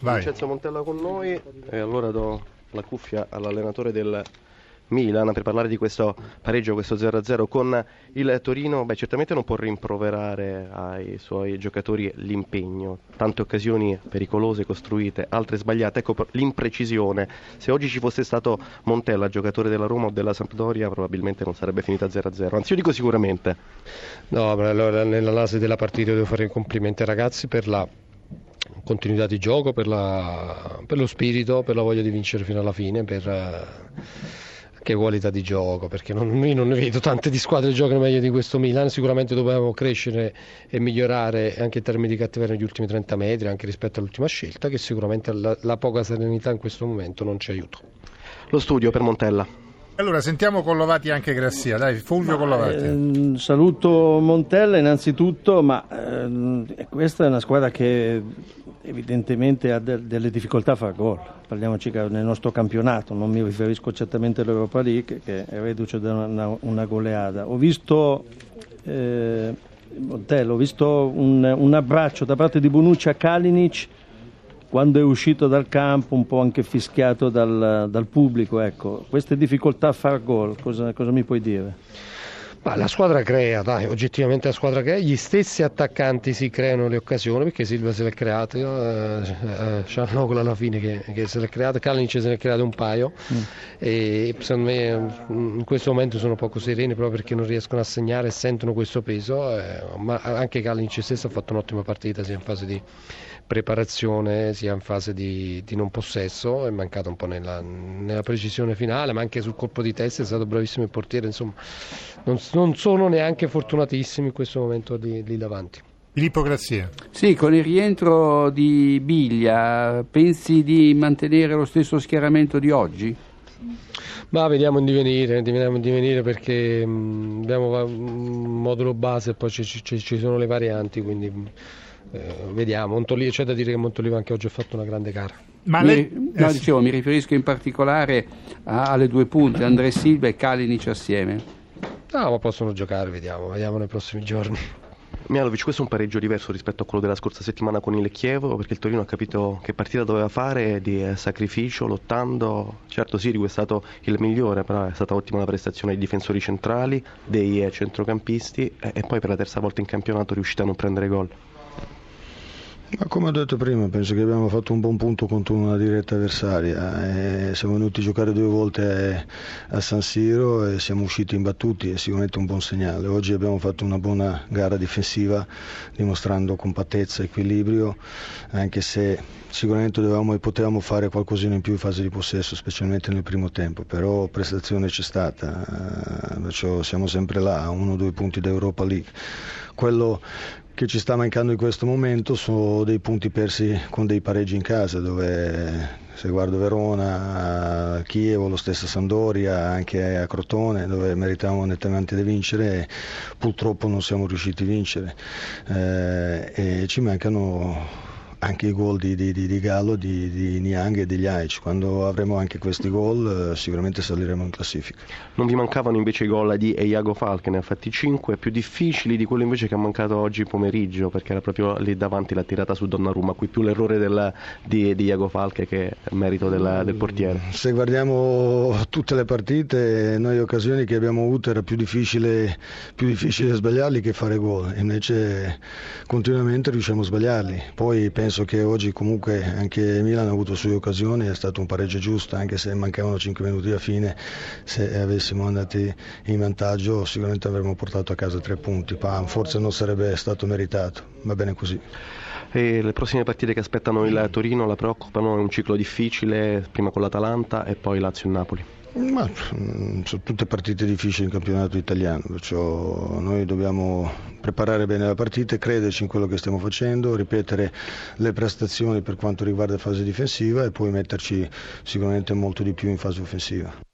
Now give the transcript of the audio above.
Vai. Vincenzo Montella con noi e allora do la cuffia all'allenatore del Milan per parlare di questo pareggio, questo 0-0 con il Torino. Beh, certamente non può rimproverare ai suoi giocatori l'impegno, tante occasioni pericolose costruite, altre sbagliate. Ecco l'imprecisione. Se oggi ci fosse stato Montella, giocatore della Roma o della Sampdoria, probabilmente non sarebbe finita 0-0. Anzi, io dico sicuramente. No, allora nell'analisi della partita devo fare i complimenti ai ragazzi per la continuità di gioco, per, la, per, lo spirito, per la voglia di vincere fino alla fine, per che qualità di gioco, perché non, io non ne vedo tante di squadre che giocano meglio di questo Milan, sicuramente dobbiamo crescere e migliorare anche in termini di cattiveria negli ultimi 30 metri, anche rispetto all'ultima scelta, che sicuramente la, la poca serenità in questo momento non ci aiuta. Lo studio per Montella. Allora sentiamo Collovati anche Grassia, dai Fulvio Collovati. Eh, saluto Montella innanzitutto, ma eh, questa è una squadra che evidentemente ha de- delle difficoltà a fare gol. Parliamoci nel nostro campionato, non mi riferisco certamente all'Europa League che è reduce da una, una goleada. Ho visto, eh, Montella, ho visto un, un, abbraccio da parte di Bonucci a Kalinic quando è uscito dal campo, un po' anche fischiato dal, dal pubblico. Ecco. Queste difficoltà a far gol, cosa, cosa mi puoi dire? Ma la squadra crea, dai, oggettivamente la squadra crea, gli stessi attaccanti si creano le occasioni perché Silva se l'è creato, eh, eh, alla fine che, che se l'è creato, Kalinic se ne è creato un paio mm. e secondo me mm, in questo momento sono poco sereni proprio perché non riescono a segnare e sentono questo peso, eh, ma anche Kalinic stesso ha fatto un'ottima partita sia in fase di preparazione sia in fase di, di non possesso, è mancato un po' nella, nella, precisione finale, ma anche sul colpo di testa è stato bravissimo il portiere, insomma non, non sono neanche fortunatissimi in questo momento lì, lì davanti. Filippo Grazia. Sì, con il rientro di Biglia, pensi di mantenere lo stesso schieramento di oggi? Ma vediamo in divenire, vediamo in divenire perché mh, abbiamo un modulo base e poi ci, ci, ci sono le varianti, quindi eh, vediamo. Montolivo, c'è da dire che Montolivo anche oggi ha fatto una grande gara. Ma lei... mi, no, dicevo, mi riferisco in particolare a, alle due punte, Andrea Silva e Kalinic assieme. No, ma possono giocare, vediamo, vediamo nei prossimi giorni. Mialovic, questo è un pareggio diverso rispetto a quello della scorsa settimana con il Chievo, perché il Torino ha capito che partita doveva fare di eh, sacrificio, lottando. Certo Sirigu è stato il migliore, però è stata ottima la prestazione dei difensori centrali, dei eh, centrocampisti e poi per la terza volta in campionato riuscita a non prendere gol. Ma come ho detto prima, penso che abbiamo fatto un buon punto contro una diretta avversaria. E siamo venuti a giocare due volte a San Siro e siamo usciti imbattuti, è sicuramente un buon segnale. Oggi abbiamo fatto una buona gara difensiva dimostrando compattezza e equilibrio, anche se sicuramente dovevamo e potevamo fare qualcosina in più in fase di possesso, specialmente nel primo tempo, però prestazione c'è stata, perciò siamo sempre là, uno o due punti d'Europa League. Quello che ci sta mancando in questo momento sono dei punti persi con dei pareggi in casa dove se guardo Verona, Chievo, lo stesso Sandoria, anche a Crotone dove meritavamo nettamente di vincere purtroppo non siamo riusciti a vincere. Eh, e ci mancano anche i gol di, di, di Gallo, di, di Niang e di Liaic. Quando avremo anche questi gol eh, sicuramente saliremo in classifica. Non vi mancavano invece i gol di Iago Falk, ne ha fatti 5, più difficili di quello invece che ha mancato oggi pomeriggio, perché era proprio lì davanti la tirata su Donnarumma, qui più l'errore del, di, di Iago Falk che merito del, del portiere. Se guardiamo tutte le partite, noi occasioni che abbiamo avuto era più difficile, più difficile sbagliarli che fare gol, invece continuamente riusciamo a sbagliarli. Poi penso penso che oggi comunque anche Milan ha avuto sue occasioni, è stato un pareggio giusto, anche se mancavano 5 minuti alla fine, se avessimo andati in vantaggio sicuramente avremmo portato a casa tre punti, ma forse non sarebbe stato meritato, va bene così. E le prossime partite che aspettano il Torino la preoccupano, è un ciclo difficile, prima con l'Atalanta e poi Lazio e Napoli. Ma, mm, sono tutte partite difficili in campionato italiano, perciò noi dobbiamo preparare bene la partita, crederci in quello che stiamo facendo, ripetere le prestazioni per quanto riguarda la fase difensiva e poi metterci sicuramente molto di più in fase offensiva.